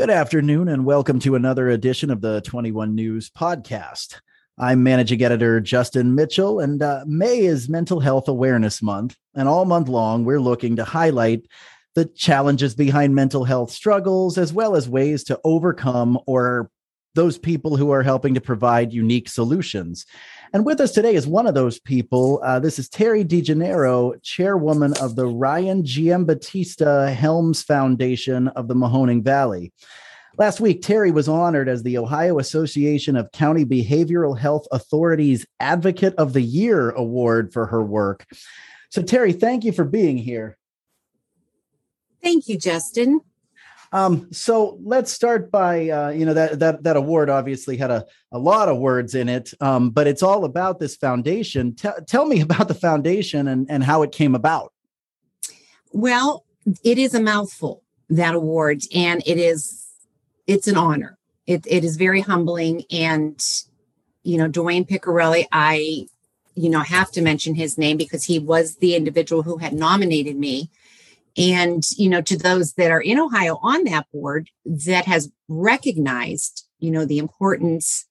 Good afternoon, and welcome to another edition of the 21 News Podcast. I'm managing editor Justin Mitchell, and uh, May is Mental Health Awareness Month. And all month long, we're looking to highlight the challenges behind mental health struggles, as well as ways to overcome or those people who are helping to provide unique solutions. And with us today is one of those people. Uh, this is Terry DeGennaro, chairwoman of the Ryan Giambattista Helms Foundation of the Mahoning Valley. Last week, Terry was honored as the Ohio Association of County Behavioral Health Authorities Advocate of the Year award for her work. So, Terry, thank you for being here. Thank you, Justin. Um, so let's start by uh, you know that that that award obviously had a, a lot of words in it, um, but it's all about this foundation. T- tell me about the foundation and and how it came about. Well, it is a mouthful that award, and it is it's an honor. It it is very humbling, and you know Dwayne Piccarelli, I you know have to mention his name because he was the individual who had nominated me and you know to those that are in ohio on that board that has recognized you know the importance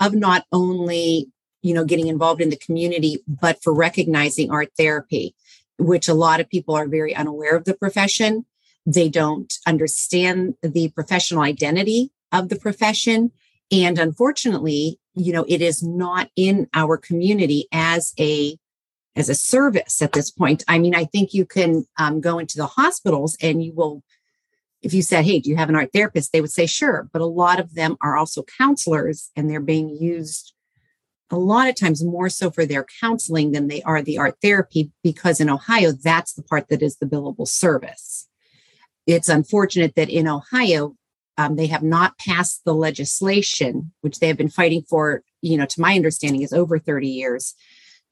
of not only you know getting involved in the community but for recognizing art therapy which a lot of people are very unaware of the profession. They don't understand the professional identity of the profession. And unfortunately you know it is not in our community as a as a service at this point. I mean, I think you can um, go into the hospitals and you will, if you said, Hey, do you have an art therapist? They would say, Sure. But a lot of them are also counselors and they're being used a lot of times more so for their counseling than they are the art therapy because in Ohio, that's the part that is the billable service. It's unfortunate that in Ohio, um, they have not passed the legislation, which they have been fighting for, you know, to my understanding, is over 30 years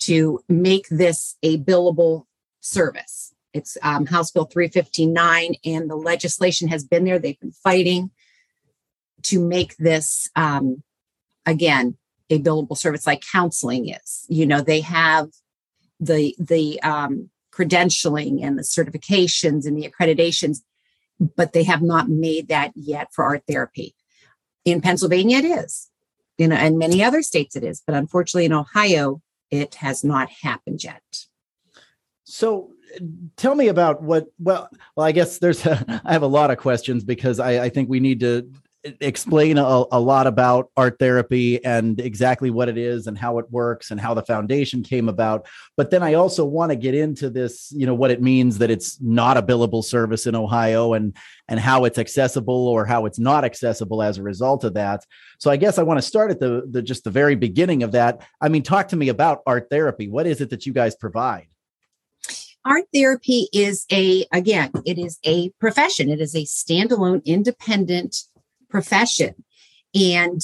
to make this a billable service. It's um, House Bill 359, and the legislation has been there. They've been fighting to make this, um, again, a billable service like counseling is. You know, they have the the um, credentialing and the certifications and the accreditations, but they have not made that yet for art therapy. In Pennsylvania, it is. You know, and many other states it is, but unfortunately in Ohio, it has not happened yet. So tell me about what well well i guess there's a, i have a lot of questions because i, I think we need to explain a, a, lot about art therapy and exactly what it is and how it works and how the foundation came about. But then i also want to get into this you know what it means that it's not a billable service in ohio and and how it's accessible or how it's not accessible as a result of that. So i guess i want to start at the, the just the very beginning of that. I mean talk to me about art therapy. What is it that you guys provide? Art therapy is a again it is a profession. It is a standalone independent profession. And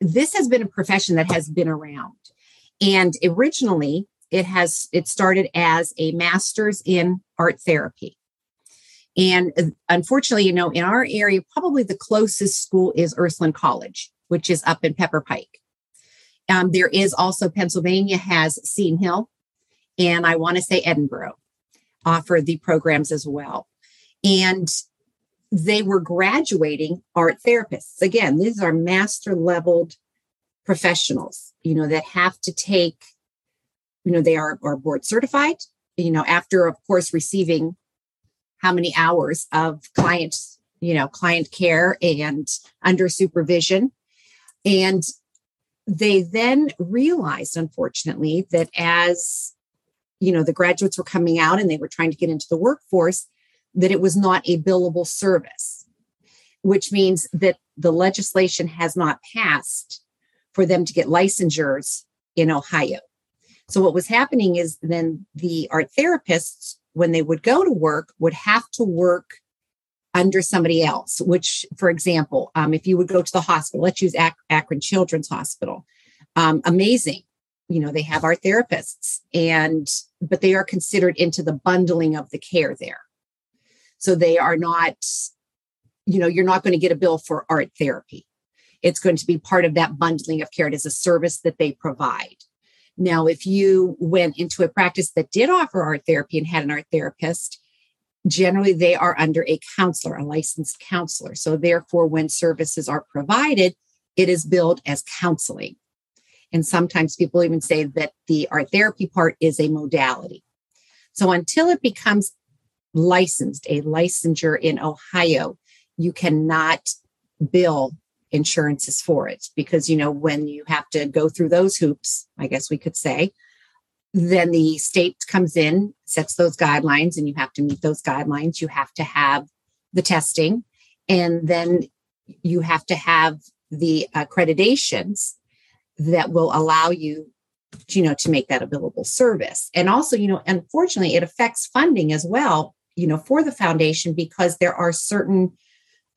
this has been a profession that has been around. And originally, it has it started as a master's in art therapy. And uh, unfortunately, you know, in our area, probably the closest school is Ursuline College, which is up in Pepper Pike. Um, there is also Pennsylvania has Seton Hill, and I want to say Edinboro offer the programs as well. And they were graduating art therapists. Again, these are master leveled professionals, you know, that have to take, you know, they are, are board certified, you know, after, of course, receiving how many hours of client, you know, client care and under supervision. And they then realized, unfortunately, that as, you know, the graduates were coming out and they were trying to get into the workforce, that it was not a billable service, which means that the legislation has not passed for them to get licensures in Ohio. So what was happening is then the art therapists, when they would go to work, would have to work under somebody else. Which, for example, um, if you would go to the hospital, let's use Ak- Akron Children's Hospital, um, amazing. You know they have art therapists, and but they are considered into the bundling of the care there. So they are not, you know, you're not going to get a bill for art therapy. It's going to be part of that bundling of care. It is a service that they provide. Now, if you went into a practice that did offer art therapy and had an art therapist, generally they are under a counselor, a licensed counselor. So therefore, when services are provided, it is billed as counseling. And sometimes people even say that the art therapy part is a modality. So until it becomes licensed, a licensure in Ohio, you cannot bill insurances for it because, you know, when you have to go through those hoops, I guess we could say, then the state comes in, sets those guidelines, and you have to meet those guidelines. You have to have the testing, and then you have to have the accreditations that will allow you you know to make that a billable service and also you know unfortunately it affects funding as well you know for the foundation because there are certain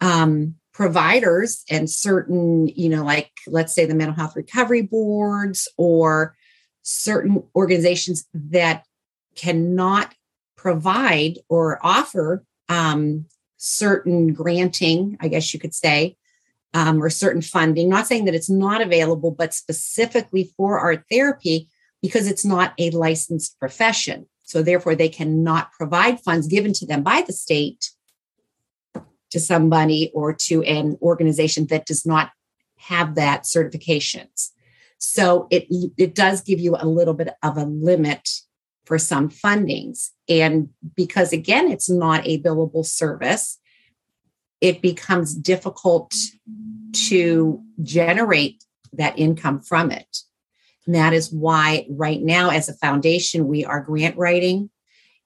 um, providers and certain you know like let's say the mental health recovery boards or certain organizations that cannot provide or offer um, certain granting i guess you could say um, or certain funding. Not saying that it's not available, but specifically for art therapy because it's not a licensed profession. So therefore, they cannot provide funds given to them by the state to somebody or to an organization that does not have that certifications. So it it does give you a little bit of a limit for some fundings. And because again, it's not a billable service, it becomes difficult to generate that income from it. And that is why, right now, as a foundation, we are grant writing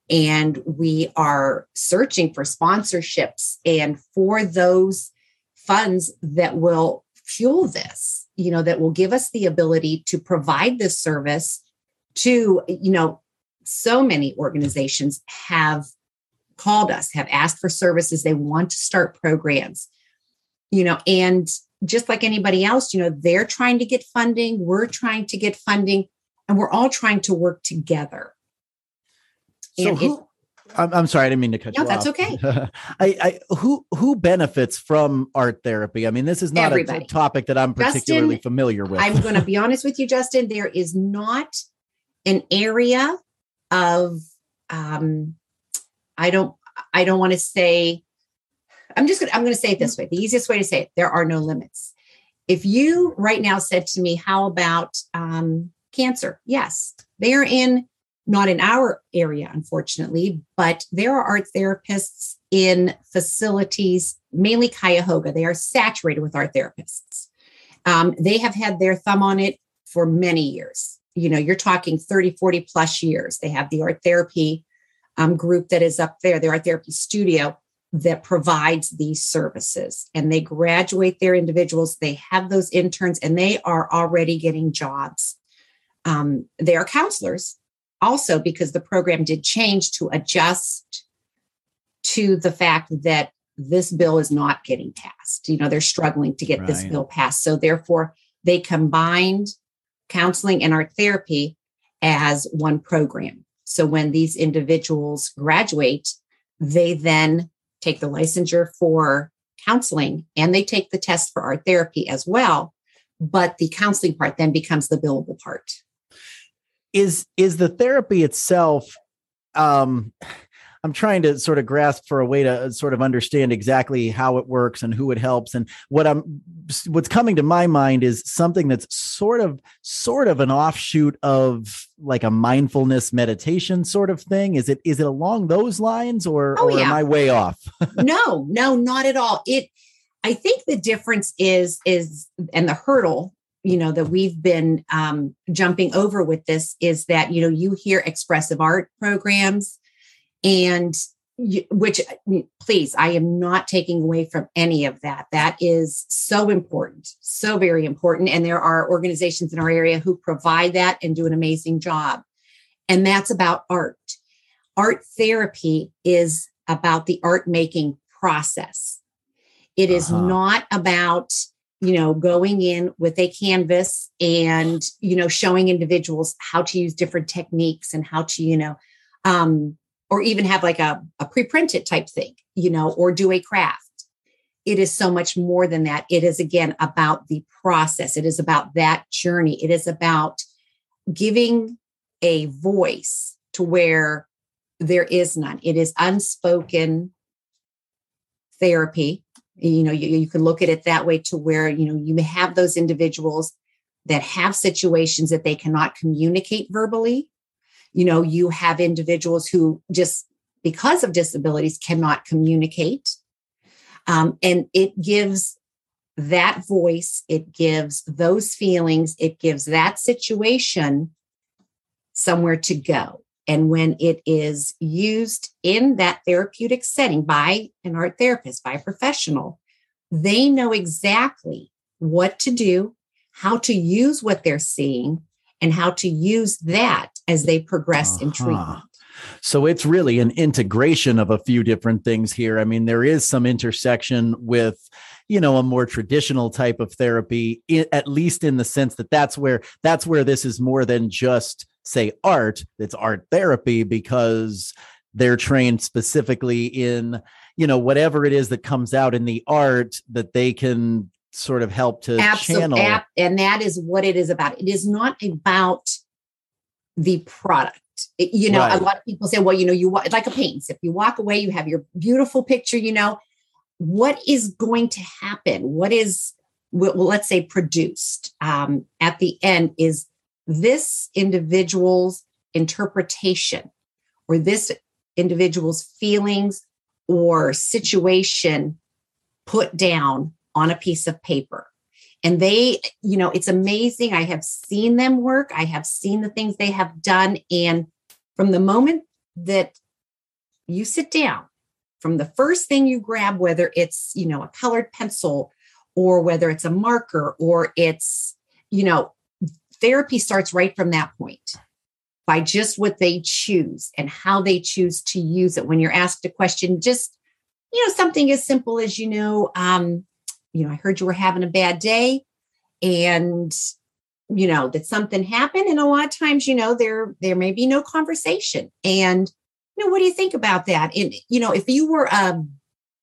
and we are searching for sponsorships and for those funds that will fuel this, you know, that will give us the ability to provide this service to, you know, so many organizations have called us, have asked for services. They want to start programs, you know, and just like anybody else, you know, they're trying to get funding, we're trying to get funding, and we're all trying to work together. So and who, it, I'm, I'm sorry, I didn't mean to cut no, you off. No, that's okay. I, I who who benefits from art therapy? I mean, this is not Everybody. a topic that I'm particularly Justin, familiar with. I'm going to be honest with you, Justin. There is not an area of um, I don't I don't want to say I'm just gonna I'm gonna say it this way. The easiest way to say it, there are no limits. If you right now said to me, how about um, cancer? Yes, they are in not in our area, unfortunately, but there are art therapists in facilities, mainly Cuyahoga. They are saturated with art therapists. Um, they have had their thumb on it for many years. You know, you're talking 30, 40 plus years. They have the art therapy um, group that is up there, the art therapy studio that provides these services. And they graduate their individuals, they have those interns, and they are already getting jobs. Um, they are counselors also because the program did change to adjust to the fact that this bill is not getting passed. You know, they're struggling to get right. this bill passed. So, therefore, they combined counseling and art therapy as one program. So when these individuals graduate, they then take the licensure for counseling and they take the test for art therapy as well. But the counseling part then becomes the billable part. Is is the therapy itself um I'm trying to sort of grasp for a way to uh, sort of understand exactly how it works and who it helps. And what I'm, what's coming to my mind is something that's sort of, sort of an offshoot of like a mindfulness meditation sort of thing. Is it, is it along those lines or, oh, or yeah. am I way off? no, no, not at all. It, I think the difference is, is, and the hurdle you know that we've been um, jumping over with this is that you know you hear expressive art programs and which please i am not taking away from any of that. That is so important so very important. And there are organizations in our area who provide that and do an amazing job. And that's about art. Art therapy is about the art making process. It is uh-huh. not about you know going in with a canvas and you know showing individuals how to use different techniques and how to you know um or even have like a, a pre-printed type thing, you know, or do a craft. It is so much more than that. It is again about the process. It is about that journey. It is about giving a voice to where there is none. It is unspoken therapy. You know, you, you can look at it that way to where, you know, you have those individuals that have situations that they cannot communicate verbally. You know, you have individuals who just because of disabilities cannot communicate. Um, and it gives that voice, it gives those feelings, it gives that situation somewhere to go. And when it is used in that therapeutic setting by an art therapist, by a professional, they know exactly what to do, how to use what they're seeing, and how to use that as they progress uh-huh. in treatment. So it's really an integration of a few different things here. I mean, there is some intersection with, you know, a more traditional type of therapy, at least in the sense that that's where that's where this is more than just say art. It's art therapy because they're trained specifically in, you know, whatever it is that comes out in the art that they can sort of help to Absolutely. channel. And that is what it is about. It is not about the product it, you know, right. a lot of people say, well, you know, you like a paint. If you walk away, you have your beautiful picture, you know, what is going to happen? What is, well, let's say produced um, at the end is this individual's interpretation or this individual's feelings or situation put down on a piece of paper. And they, you know, it's amazing. I have seen them work. I have seen the things they have done. And from the moment that you sit down, from the first thing you grab, whether it's, you know, a colored pencil or whether it's a marker or it's, you know, therapy starts right from that point by just what they choose and how they choose to use it. When you're asked a question, just, you know, something as simple as, you know, um, you know, I heard you were having a bad day and you know that something happened and a lot of times you know there there may be no conversation. And you know what do you think about that? And you know if you were um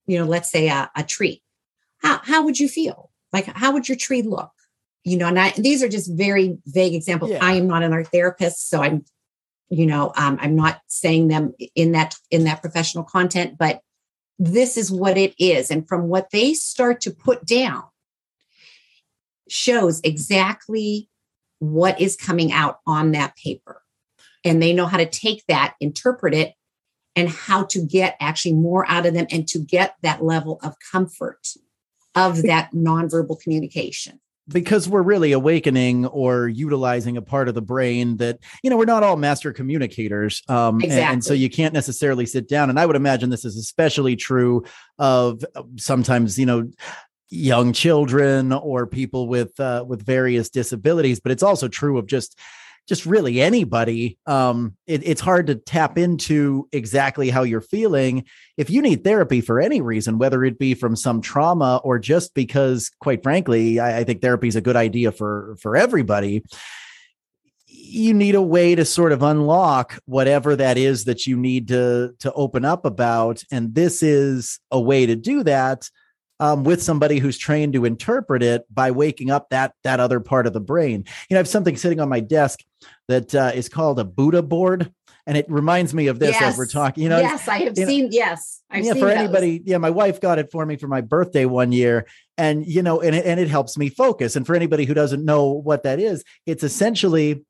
you know let's say a, a tree how how would you feel? Like how would your tree look? You know and I, these are just very vague examples. Yeah. i am not an art therapist so i'm you know um, i'm not saying them in that in that professional content but this is what it is. And from what they start to put down, shows exactly what is coming out on that paper. And they know how to take that, interpret it, and how to get actually more out of them and to get that level of comfort of that nonverbal communication because we're really awakening or utilizing a part of the brain that you know we're not all master communicators um exactly. and, and, so you can't necessarily sit down and i would imagine this is especially true of uh, sometimes you know young children or people with uh, with various disabilities but it's also true of just just really anybody um, it, it's hard to tap into exactly how you're feeling if you need therapy for any reason whether it be from some trauma or just because quite frankly i, I think therapy is a good idea for for everybody you need a way to sort of unlock whatever that is that you need to to open up about and this is a way to do that um, with somebody who's trained to interpret it by waking up that that other part of the brain. You know, I have something sitting on my desk that uh, is called a Buddha board, and it reminds me of this yes. as we're talking. You know, yes, I have seen. Know, yes, I've yeah. for those. anybody, yeah, my wife got it for me for my birthday one year, and you know, and it, and it helps me focus. And for anybody who doesn't know what that is, it's essentially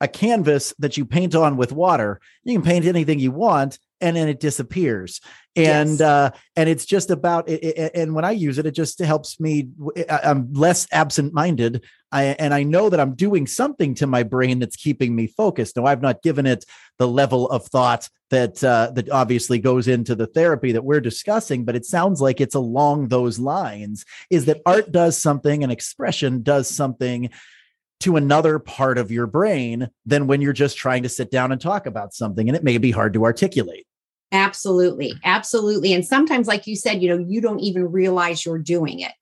a canvas that you paint on with water. You can paint anything you want, and then it disappears. And yes. uh and it's just about it, it, and when i use it it just helps me i'm less absent minded i and i know that i'm doing something to my brain that's keeping me focused. Now i've not given it the level of thought that uh that obviously goes into the therapy that we're discussing but it sounds like it's along those lines is that art does something and expression does something to another part of your brain than when you're just trying to sit down and talk about something and it may be hard to articulate Absolutely. Absolutely. And sometimes, like you said, you know, you don't even realize you're doing it.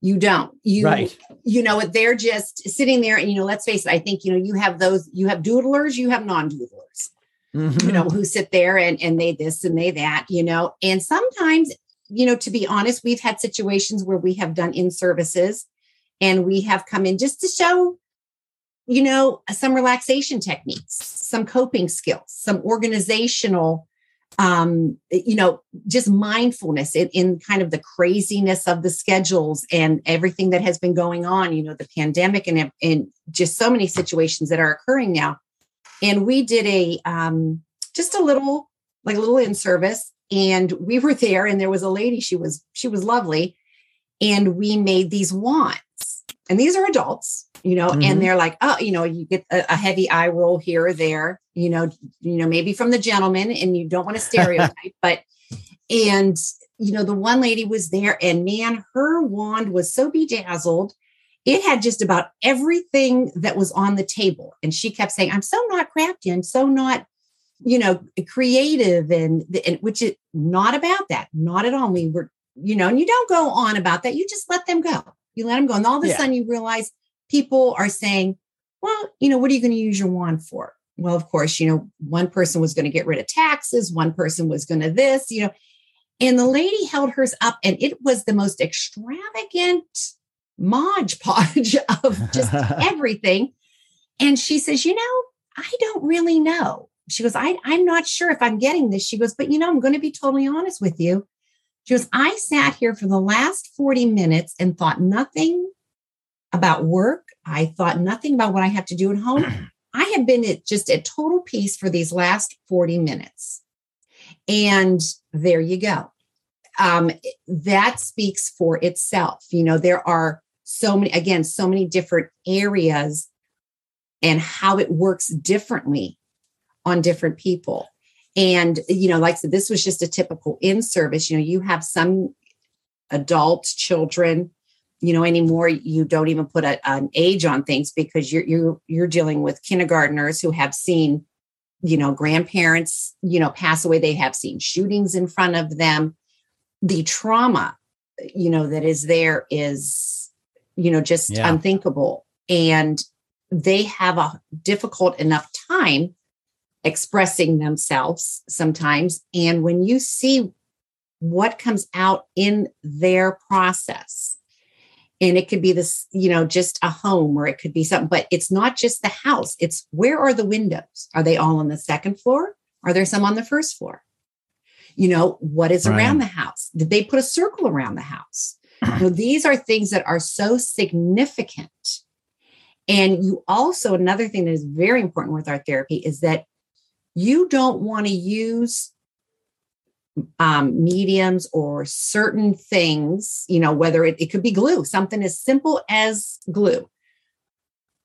You don't. You right. you know, they're just sitting there and you know, let's face it, I think, you know, you have those, you have doodlers, you have non-doodlers, mm-hmm. you know, who sit there and and they this and they that, you know. And sometimes, you know, to be honest, we've had situations where we have done in services and we have come in just to show you know, some relaxation techniques, some coping skills, some organizational, um, you know, just mindfulness in, in kind of the craziness of the schedules and everything that has been going on, you know, the pandemic and, and just so many situations that are occurring now. And we did a, um, just a little, like a little in service and we were there and there was a lady, she was, she was lovely. And we made these wands and these are adults you know mm-hmm. and they're like oh you know you get a, a, heavy eye roll here or there you know you know maybe from the gentleman and you don't want to stereotype but and you know the one lady was there and man her wand was so bedazzled it had just about everything that was on the table. And she kept saying i'm so not crafty i'm so not you know creative and, and which is not about that not at all. We were you know and you don't go on about that you just let them go you let them go and all of a yeah. sudden you realize people are saying, well, you know, what are you going to use your wand for? Well, of course, you know, one person was going to get rid of taxes, one person was going to this, you know. And the lady held hers up, and it was the most extravagant modge podge of just everything. And she says, You know, I don't really know. She goes, I, I'm not sure if I'm getting this. She goes, But you know, I'm going to be totally honest with you. She goes, I sat here for the last 40 minutes and thought nothing about work. I thought nothing about what I have to do at home. I have been at just at total peace for these last 40 minutes. And there you go. Um, that speaks for itself. You know, there are so many, again, so many different areas and how it works differently on different people. And, you know, like I said, this was just a typical in service. You know, you have some adults, children, you know anymore you don't even put a, an age on things because you're you're you're dealing with kindergartners who have seen you know grandparents you know pass away they have seen shootings in front of them the trauma you know that is there is you know just yeah. unthinkable and they have a difficult enough time expressing themselves sometimes. And when you see what comes out in their process and it could be this you know just a home or it could be something but it's not just the house. It's where are the windows? Are they all on the second floor? Are there some on the first floor? You know what is right. around the house? Did they put a circle around the house? You know, these are things that are so significant. And you also another thing that is very important with our therapy is that you don't want to use um, mediums or certain things, you know, whether it, it could be glue, something as simple as glue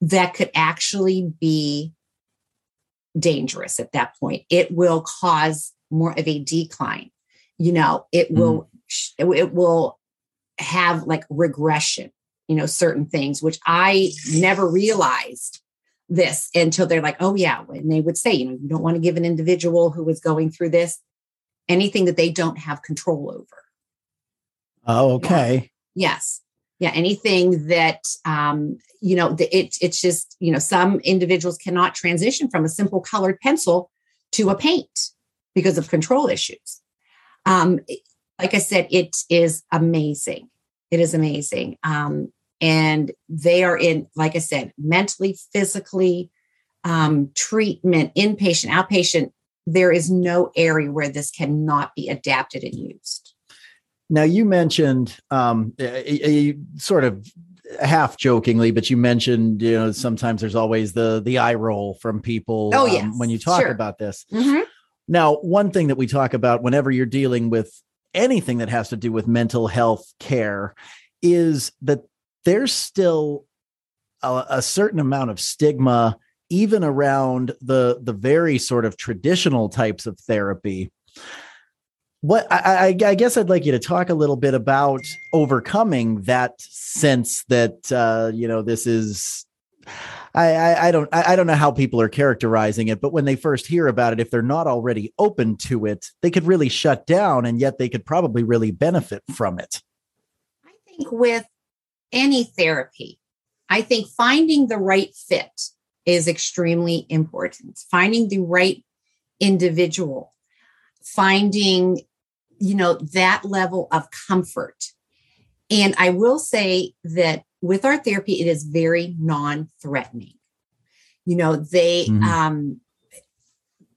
that could actually be dangerous at that point. It will cause more of a decline. You know, it mm-hmm. will mm. it will have like regression, you know, certain things, which I never realized this until they're like, oh yeah, and they would say, you know, you don't want to give an individual who is going through this anything that they don't have control over. Oh, okay. Yeah. Yes. Yeah. Anything that, um, you know, the, it, it's just, you know, some individuals cannot transition from a simple colored pencil to a paint because of control issues. Um, like I said, it is amazing. It is amazing. Um, and they are in, like I said, mentally, physically, um, treatment, inpatient, outpatient, there is no area where this cannot be adapted and used. Now, you mentioned um, you sort of half jokingly, but you mentioned you know sometimes there's always the the eye roll from people. Oh yes, um, when you talk sure. about this. Mm-hmm. Now, one thing that we talk about whenever you're dealing with anything that has to do with mental health care is that there's still a, a certain amount of stigma even around the the very sort of traditional types of therapy what I, I, I, guess I'd like you to talk a little bit about overcoming that sense that uh, you know this is. I, I, I don't I, I don't know how people are characterizing it, but when they first hear about it, if they're not already open to it, they could really shut down, and yet they could probably really benefit from it. I think with any therapy, I think finding the right fit is extremely important. Finding the right individual, finding, you know, that level of comfort. And I will say that with our therapy, it is very non threatening. You know, they, mm-hmm. um,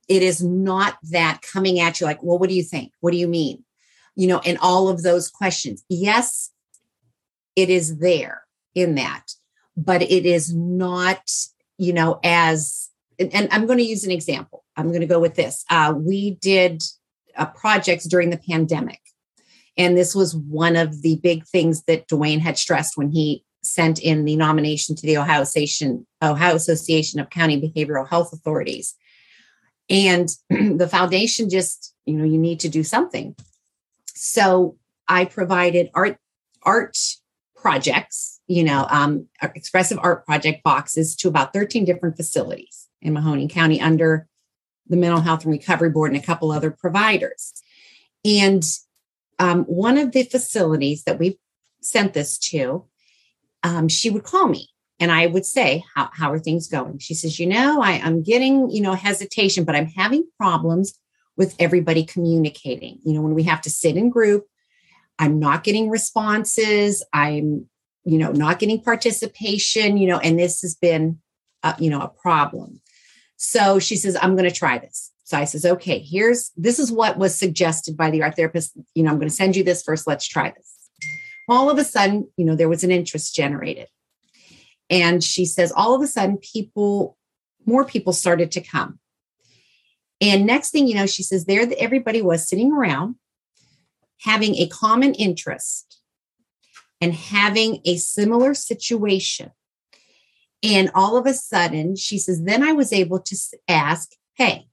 it is not that coming at you like, well, what do you think? What do you mean? You know, and all of those questions. Yes, it is there in that, but it is not, you know, as, and, and I'm going to use an example. I'm going to go with this. Uh, we did projects during the pandemic. And this was one of the big things that Dwayne had stressed when he sent in the nomination to the Ohio Association, Ohio Association of County Behavioral Health Authorities and the foundation just you know you need to do something so i provided art art projects you know um, expressive art project boxes to about 13 different facilities in mahoning county under the mental health and recovery board and a couple other providers and um, one of the facilities that we sent this to um, she would call me and I would say, how, how are things going? She says, you know, I, I'm getting, you know, hesitation, but I'm having problems with everybody communicating. You know, when we have to sit in group, I'm not getting responses. I'm, you know, not getting participation, you know, and this has been, uh, you know, a problem. So she says, I'm going to try this. So I says, okay, here's, this is what was suggested by the art therapist. You know, I'm going to send you this first. Let's try this. All of a sudden, you know, there was an interest generated. And she says, all of a sudden, people, more people started to come. And next thing you know, she says, there everybody was sitting around having a common interest and having a similar situation. And all of a sudden, she says, then I was able to ask, hey,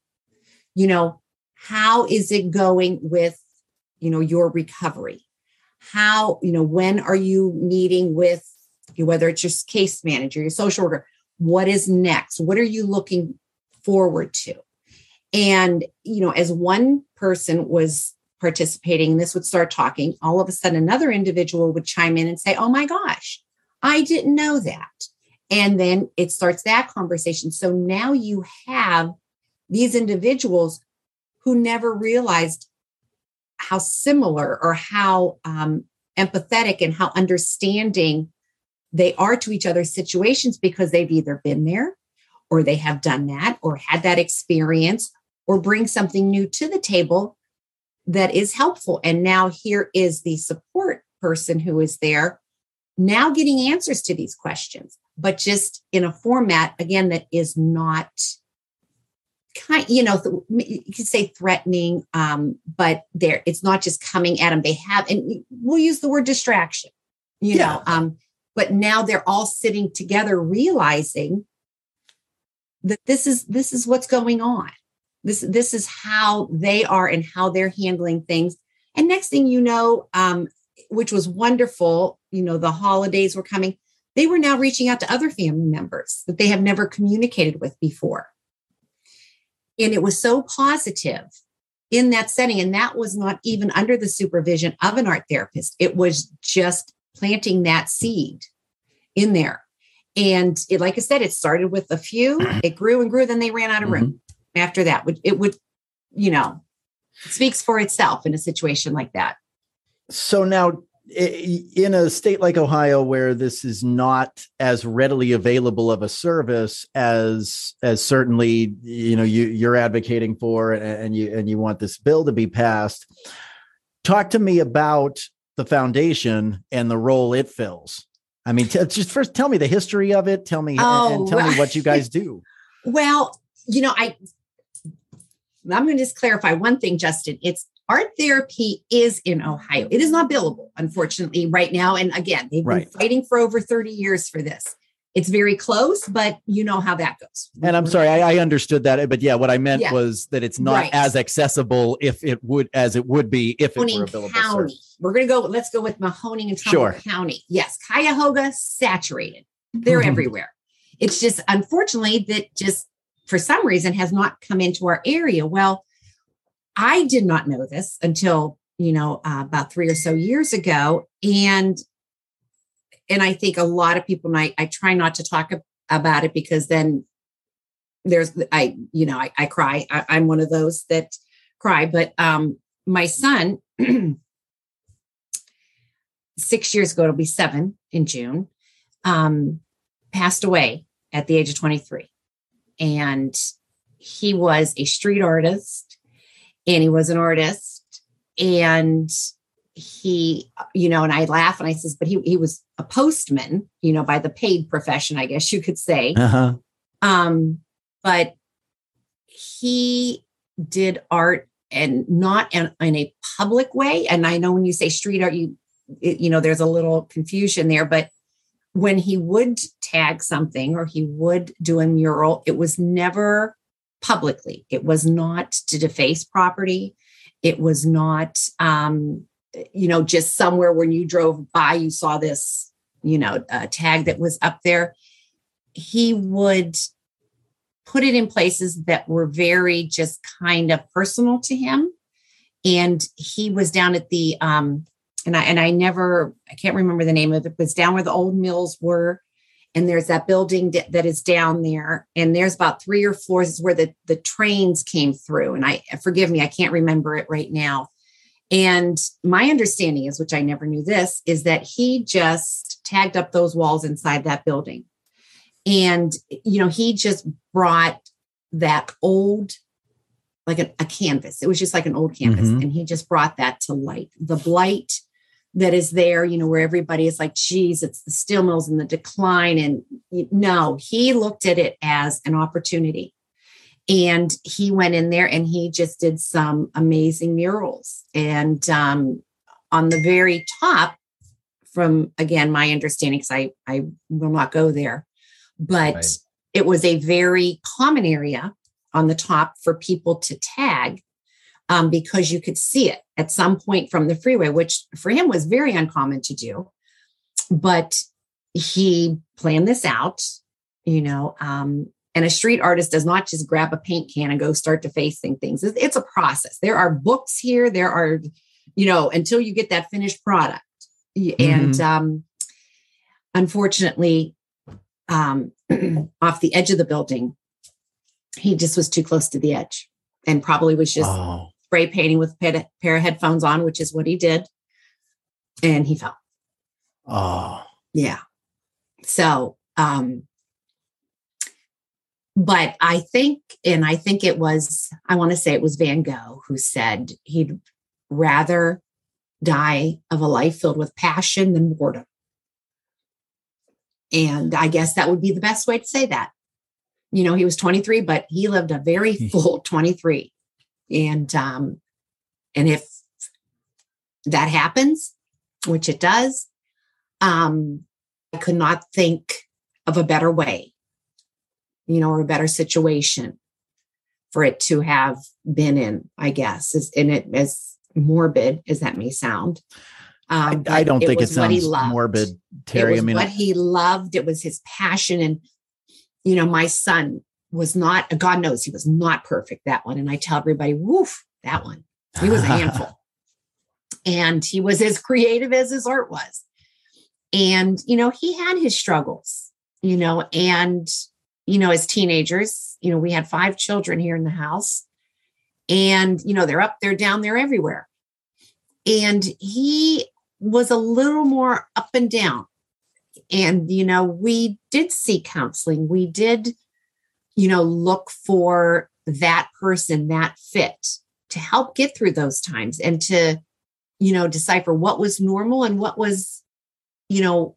you know, how is it going with, you know, your recovery? How, you know, when are you meeting with whether it's your case manager, your social worker, what is next? What are you looking forward to? And, you know, as one person was participating, this would start talking, all of a sudden another individual would chime in and say, Oh my gosh, I didn't know that. And then it starts that conversation. So now you have these individuals who never realized how similar or how um, empathetic and how understanding they are to each other's situations because they've either been there or they have done that or had that experience or bring something new to the table that is helpful. And now here is the support person who is there now getting answers to these questions, but just in a format, again, that is not kind, you know, you could say threatening, um, but there, it's not just coming at them. They have, and we'll use the word distraction, you yeah. know, um, but now they're all sitting together realizing that this is this is what's going on this this is how they are and how they're handling things. And next thing you know um, which was wonderful you know the holidays were coming they were now reaching out to other family members that they have never communicated with before. And it was so positive in that setting. And that was not even under the supervision of an art therapist. It was just planting that seed in there. And it, like I said, it started with a few, it grew and grew, then they ran out of room. Mm-hmm. After that. would It would, you know, speaks for itself in a situation like that. So now, in a state like Ohio, where this is not as readily available of a service as as certainly you know you you're advocating for, and you and you want this bill to be passed, talk to me about the foundation and the role it fills. I mean, t- just first tell me the history of it. Tell me oh, and, tell me what you guys do. well, you know, I I'm going to just clarify one thing, Justin. It's art therapy is in Ohio. It is not billable, unfortunately, right now. And again, they've right. been fighting for over 30 years for this it's very close, but you know how that goes. And I'm sorry, I, I understood that, but yeah, what I meant yeah. was that it's not right. as accessible if it would as it would be if Mahoning it were a billable County. Service. We're gonna go. Let's go with Mahoning and Trumbull sure. County. Yes, Cuyahoga saturated. They're everywhere. It's just unfortunately that just for some reason has not come into our area. Well, I did not know this until you know uh, about three or so years ago, and and I think a lot of people, I, I try not to talk about it because then there's, I, you know, I, I cry. I, I'm one of those that cry. But um, my son, six years ago, it'll be seven in June, um, passed away at the age of 23. And he was a street artist and he was an artist and he you know and i laugh and i says but he, he was a postman you know by the paid profession i guess you could say uh-huh. um but he did art and not in, in a public way and i know when you say street art you it, you know there's a little confusion there but when he would tag something or he would do a mural it was never publicly. It was not to deface property. It was not um you know just somewhere when you drove by you saw this you know a tag that was up there. He would put it in places that were very just kind of personal to him. And he was down at the um and I and I never I can't remember the name of it, but it's down where the old mills were. And there's that building that, that is down there. And there's about three or floors is where the, the trains came through. And I forgive me, I can't remember it right now. And my understanding is, which I never knew this, is that he just tagged up those walls inside that building. And, you know, he just brought that old, like a, a canvas. It was just like an old canvas. Mm-hmm. And he just brought that to light. The blight that is there, you know, where everybody is like, geez, it's the steel mills and the decline. And no, he looked at it as an opportunity. And he went in there and he just did some amazing murals. And um, on the very top, from again, my understanding, because I, I will not go there, but right. it was a very common area on the top for people to tag um, because you could see it at some point from the freeway, which for him was very uncommon to do. But he planned this out, you know. Um, and a street artist does not just grab a paint can and go start defacing things. It's, it's a process. There are books here. There are, you know, until you get that finished product. Mm-hmm. And um, unfortunately, um, off the edge of the building, he just was too close to the edge and probably was just oh spray painting with a pair of headphones on, which is what he did. And he fell. Oh. Yeah. So, um, but I think, and I think it was, I want to say it was Van Gogh who said he'd rather die of a life filled with passion than boredom. And I guess that would be the best way to say that. You know, he was 23, but he lived a very hmm. full 23 and um, and if that happens, which it does, um, I could not think of a better way, you know, or a better situation for it to have been in, I guess, is in it as morbid as that may sound. Um, I, I, don't think it sounds morbid, Terry. I mean, what he loved, it was his passion. And, you know, my son was not, God knows he was not perfect, that one. And I tell everybody, woof, that one. He was a handful. and he was as creative as his art was. And, you know, he had his struggles, you know, and, you know, as teenagers, you know, we had five children here in the house. And, you know, they're up, they're down, they're everywhere. And he was a little more up and down. And, you know, we did seek counseling. We did you know, look for that person, that fit to help get through those times and to, you know, decipher what was normal and what was, you know,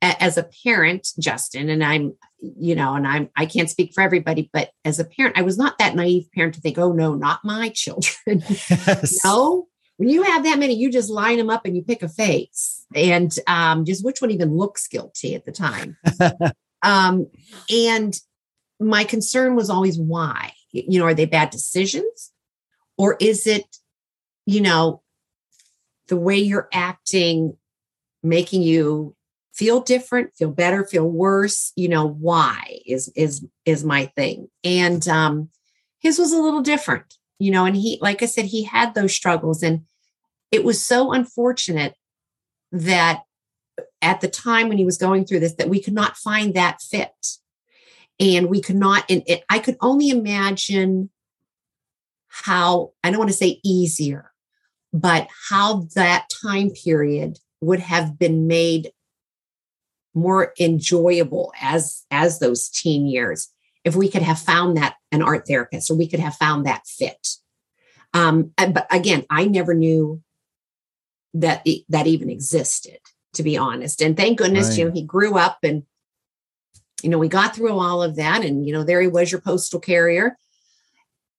a- as a parent, Justin, and I'm, you know, and I'm, I can't speak for everybody, but as a parent, I was not that naive parent to think, oh no, not my children. Yes. no, when you have that many, you just line them up and you pick a face and um, just which one even looks guilty at the time. um, and my concern was always why you know are they bad decisions? Or is it you know the way you're acting making you feel different feel better feel worse? You know why is is is my thing. And um his was a little different you know and he like i said he had those struggles. And it was so unfortunate that at the time when he was going through this that we could not find that fit and we could not and it, i could only imagine how i don't want to say easier but how that time period would have been made more enjoyable as as those teen years if we could have found that an art therapist or we could have found that fit. Um, but again, I never knew that that even existed, to be honest. And thank goodness, right. you know, he grew up and you know, we got through all of that, and you know, there he was, your postal carrier.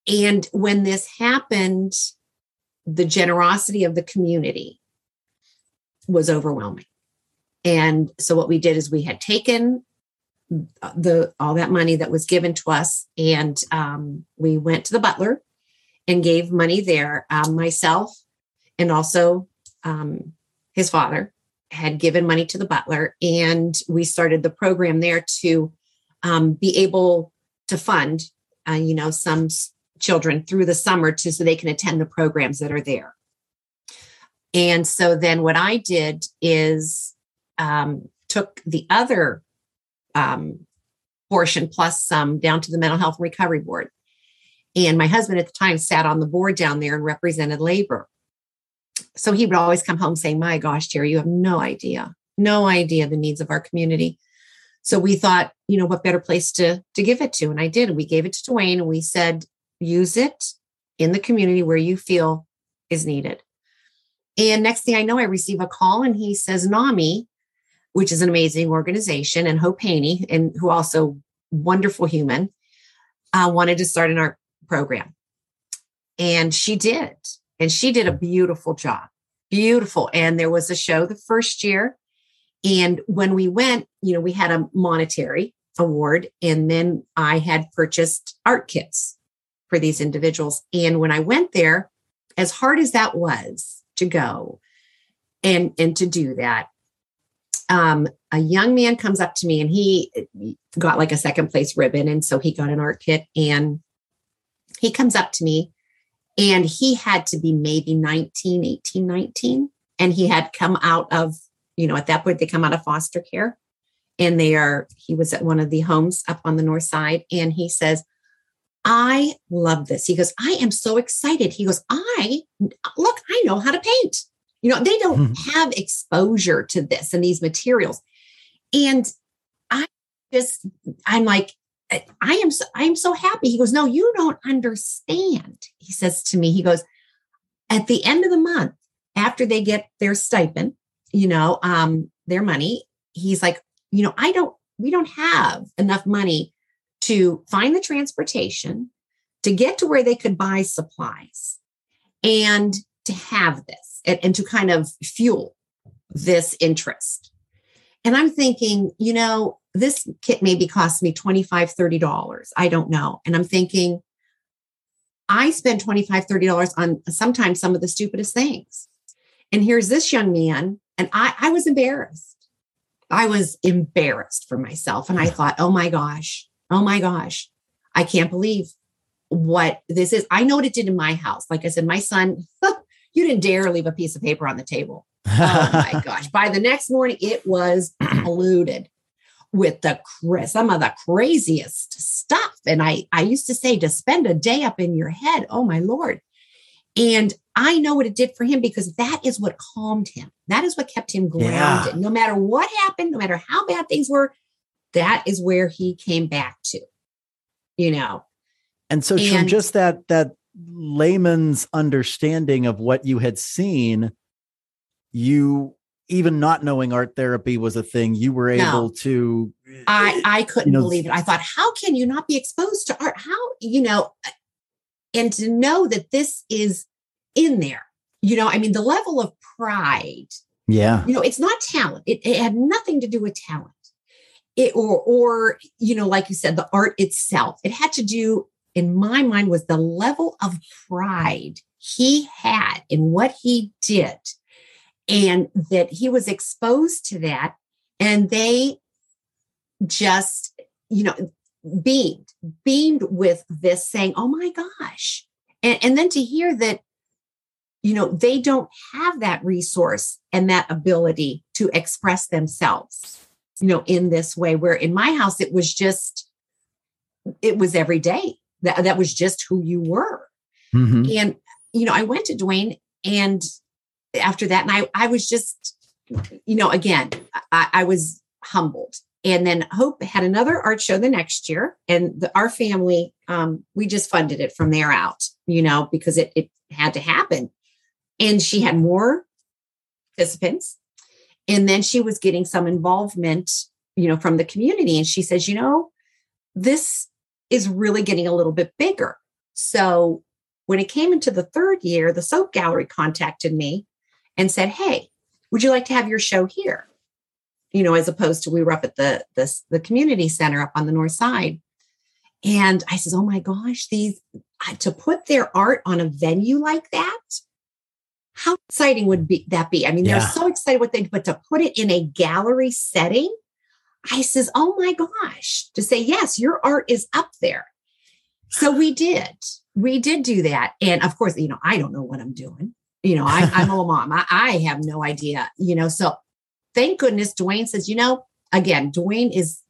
And when this happened, the generosity of the community was overwhelming. And so what we did is we had taken the all that money that was given to us, and um, we went to the butler and gave money there. Um, myself and also um, his father had given money to the butler, and we started the program there to um, be able to fund, uh, you know, some children through the summer to so they can attend the programs that are there. And so then what I did is um, took the other um, portion plus some down to the mental health recovery board. And my husband at the time sat on the board down there and represented labor. So he would always come home saying, My gosh, Terry, you have no idea, no idea the needs of our community. So we thought, you know, what better place to to give it to? And I did. We gave it to Dwayne and we said, use it in the community where you feel is needed. And next thing I know, I receive a call and he says, NAMI, which is an amazing organization, and Hope Haney, and who also wonderful human, uh, wanted to start an art program. And she did. And she did a beautiful job. Beautiful. And there was a show the first year. And when we went, you know, we had a monetary award. And then I had purchased art kits for these individuals. And when I went there, as hard as that was to go and, and to do that, um, a young man comes up to me and he got like a second place ribbon. And so he got an art kit and he comes up to me and he had to be maybe 19, 18, 19. And he had come out of, you know, at that point, they come out of foster care and they are, he was at one of the homes up on the north side. And he says, I love this. He goes, I am so excited. He goes, I look, I know how to paint. You know, they don't mm-hmm. have exposure to this and these materials. And I just, I'm like, I am so, I am so happy. He goes, No, you don't understand. He says to me, he goes, at the end of the month, after they get their stipend, you know, um, their money, he's like, you know, I don't, we don't have enough money to find the transportation, to get to where they could buy supplies, and to have this and, and to kind of fuel this interest. And I'm thinking, you know, this kit maybe cost me $25, $30. I don't know. And I'm thinking, I spend $25, $30 on sometimes some of the stupidest things. And here's this young man, and I, I was embarrassed. I was embarrassed for myself. And I thought, oh my gosh, oh my gosh, I can't believe what this is. I know what it did in my house. Like I said, my son, you didn't dare leave a piece of paper on the table. Oh my gosh. By the next morning, it was polluted with the some of the craziest stuff. And I, I used to say to spend a day up in your head, oh my Lord. And I know what it did for him because that is what calmed him. That is what kept him grounded. Yeah. No matter what happened, no matter how bad things were, that is where he came back to, you know. And so and, from just that that layman's understanding of what you had seen, you even not knowing art therapy was a thing, you were able no, to I eh, I couldn't you know, believe it. I thought, how can you not be exposed to art? How, you know, eh, and to know that this is in there. You know, I mean, the level of pride. Yeah. You know, it's not talent. It, it had nothing to do with talent it or or you know like you said the art itself it had to do in my mind was the level of pride he had in what he did and that he was exposed to that and they just you know beamed beamed with this saying oh my gosh and, and then to hear that you know they don't have that resource and that ability to express themselves you know, in this way, where in my house, it was just, it was every day. That, that was just who you were. Mm-hmm. And, you know, I went to Dwayne and after that, and I, I was just, you know, again, I, I was humbled. And then Hope had another art show the next year, and the, our family um, we just funded it from there out, you know, because it, it had to happen. And she had more participants. And then she was getting some involvement, you know, from the community. And she says, you know, this is really getting a little bit bigger. So when it came into the third year, the soap gallery contacted me and said, Hey, would you like to have your show here? You know, as opposed to we were up at the the, the community center up on the north side. And I says, Oh my gosh, these to put their art on a venue like that, how exciting would be that be? I mean, they're so excited what they but to put it in a gallery setting, I says, Oh my gosh, to say, yes, your art is up there. So we did. We did do that. And of course, you know, I don't know what I'm doing. You know, I, am a mom. I, I have no idea, you know. So thank goodness Dwayne says, you know, again, Dwayne is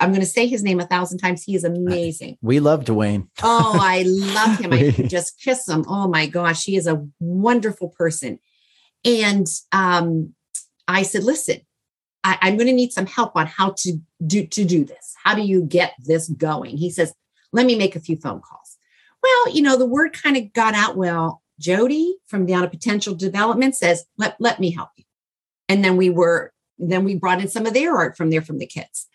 I'm going to say his name a thousand times. He is amazing. We love Dwayne. oh, I love him. I can just kiss him. Oh my gosh, he is a wonderful person. And um, I said, listen, I, I'm going to need some help on how to do to do this. How do you get this going? He says, let me make a few phone calls. Well, you know, the word kind of got out. Well, Jody from Down to Potential Development says, let, let me help you. And then we were, then we brought in some of their art from there from the kids.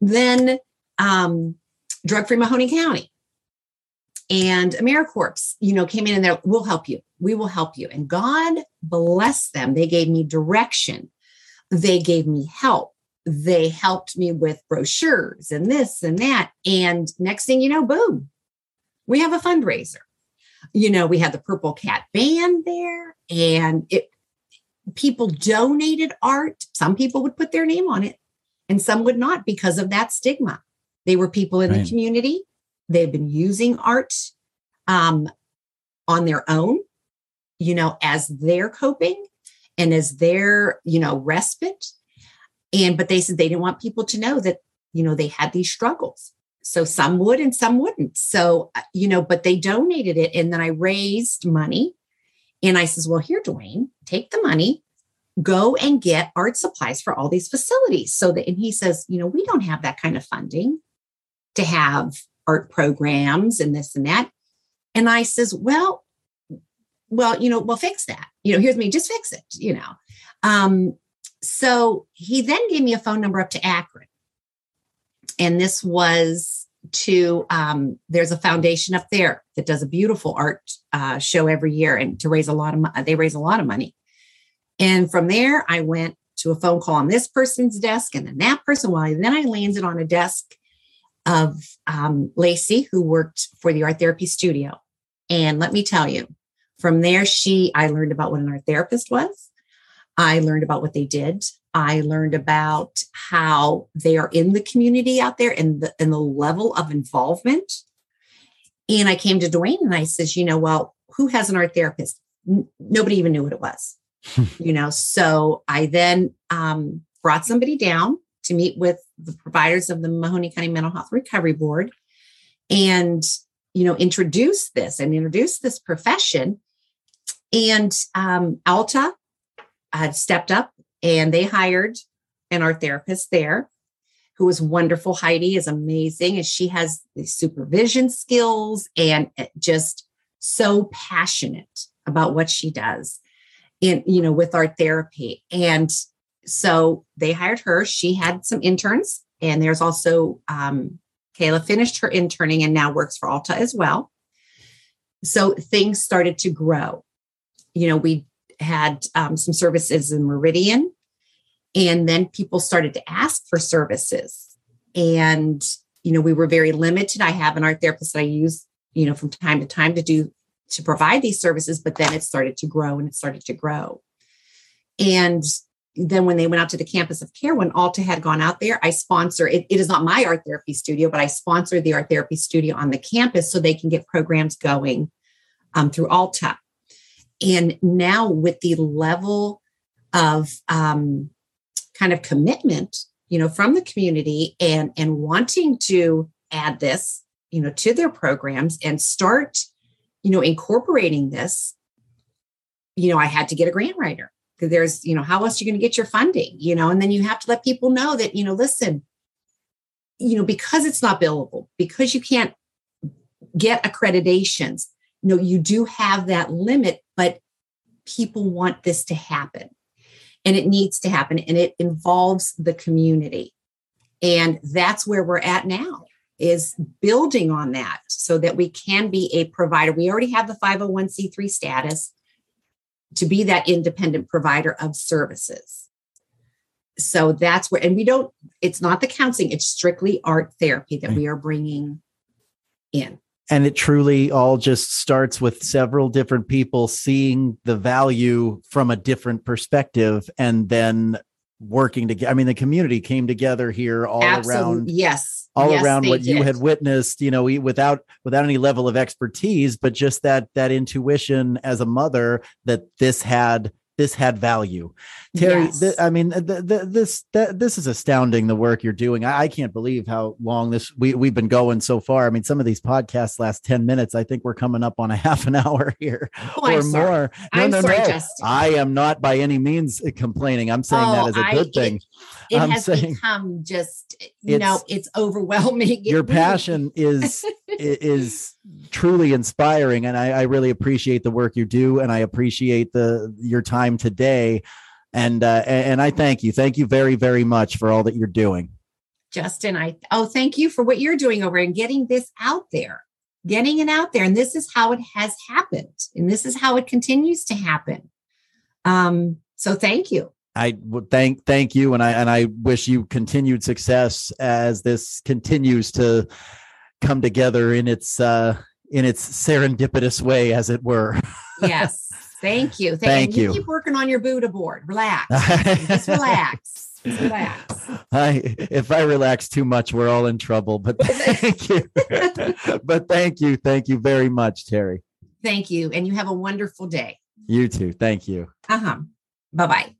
Then um, Drug Free Mahoning County and AmeriCorps, you know, came in and there, we'll help you. We will help you. And God bless them. They gave me direction. They gave me help. They helped me with brochures and this and that. And next thing you know, boom, we have a fundraiser. You know, we had the Purple Cat Band there and it people donated art. Some people would put their name on it and some would not because of that stigma. They were people in right. the community. They've been using art um, on their own, you know, as their coping and as their, you know, respite. And, but they said they didn't want people to know that, you know, they had these struggles. So some would and some wouldn't. So, uh, you know, but they donated it. And then I raised money. And I says, well, here, Dwayne, take the money, go and get art supplies for all these facilities. So that, and he says, you know, we don't have that kind of funding to have art programs and this and that. And I says, well, well, you know, we'll fix that. You know, here's me, just fix it, you know. Um, so he then gave me a phone number up to Akron. And this was to um, there's a foundation up there that does a beautiful art uh, show every year and to raise a lot of they raise a lot of money and from there, I went to a phone call on this person's desk and then that person. Well, then I landed on a desk of um, Lacey, who worked for the art therapy studio. And let me tell you, from there, she, I learned about what an art therapist was. I learned about what they did. I learned about how they are in the community out there and the, and the level of involvement. And I came to Dwayne and I says, you know, well, who has an art therapist? N- nobody even knew what it was. you know, so I then um, brought somebody down to meet with the providers of the Mahoning County Mental Health Recovery Board and, you know, introduce this and introduce this profession. And um, Alta had stepped up and they hired an art therapist there who was wonderful. Heidi is amazing and she has the supervision skills and eh, just so passionate about what she does in you know with art therapy. And so they hired her. She had some interns and there's also um, kayla finished her interning and now works for alta as well. So things started to grow. You know we had um, some services in meridian and then people started to ask for services and you know we were very limited i have an art therapist that i use you know from time to time to do to provide these services, but then it started to grow and it started to grow. And then when they went out to the campus of care, when Alta had gone out there, I sponsor it, it is not my art therapy studio, but I sponsor the art therapy studio on the campus so they can get programs going um, through Alta. And now with the level of um, kind of commitment, you know, from the community and and wanting to add this, you know, to their programs and start you know, incorporating this, you know, I had to get a grant writer because there's, you know, how else are you going to get your funding, you know, and then you have to let people know that, you know, listen, you know, because it's not billable, because you can't get accreditations. You know, you do have that limit, but people want this to happen and it needs to happen and it involves the community. And that's where we're at now is building on that so that we can be a provider. We already have the 501c3 status to be that independent provider of services. So that's where, and we don't, it's not the counseling, it's strictly art therapy that mm. we are bringing in. And it truly all just starts with several different people seeing the value from a different perspective and then working together. I mean, the community came together here all Absolutely. around. Yes. All yes, around what did. you had witnessed, you know, without without any level of expertise, but just that that intuition as a mother that this had this had value. Terry, yes. th- I mean, th- th- this th- this is astounding. The work you're doing, I-, I, can't believe how long this we we've been going so far. I mean, some of these podcasts last ten minutes. I think we're coming up on a half an hour here oh, or I'm more. No, I'm no, sorry, no. Justin. I am not by any means uh, complaining. I'm saying oh, that as a good I, thing. It, it has saying, become just you know it's overwhelming. Your passion is is truly inspiring, and I, I really appreciate the work you do, and I appreciate the your time today and uh, and I thank you. Thank you very very much for all that you're doing. Justin, I oh thank you for what you're doing over and getting this out there. Getting it out there and this is how it has happened and this is how it continues to happen. Um so thank you. I would thank thank you and I and I wish you continued success as this continues to come together in its uh in its serendipitous way as it were. yes. Thank you. Thank, Thank you. you. Keep working on your Buddha board. Relax. Just relax. Just relax. I, if I relax too much, we're all in trouble. But thank you. but thank you. Thank you very much, Terry. Thank you. And you have a wonderful day. You too. Thank you. Uh huh. Bye bye.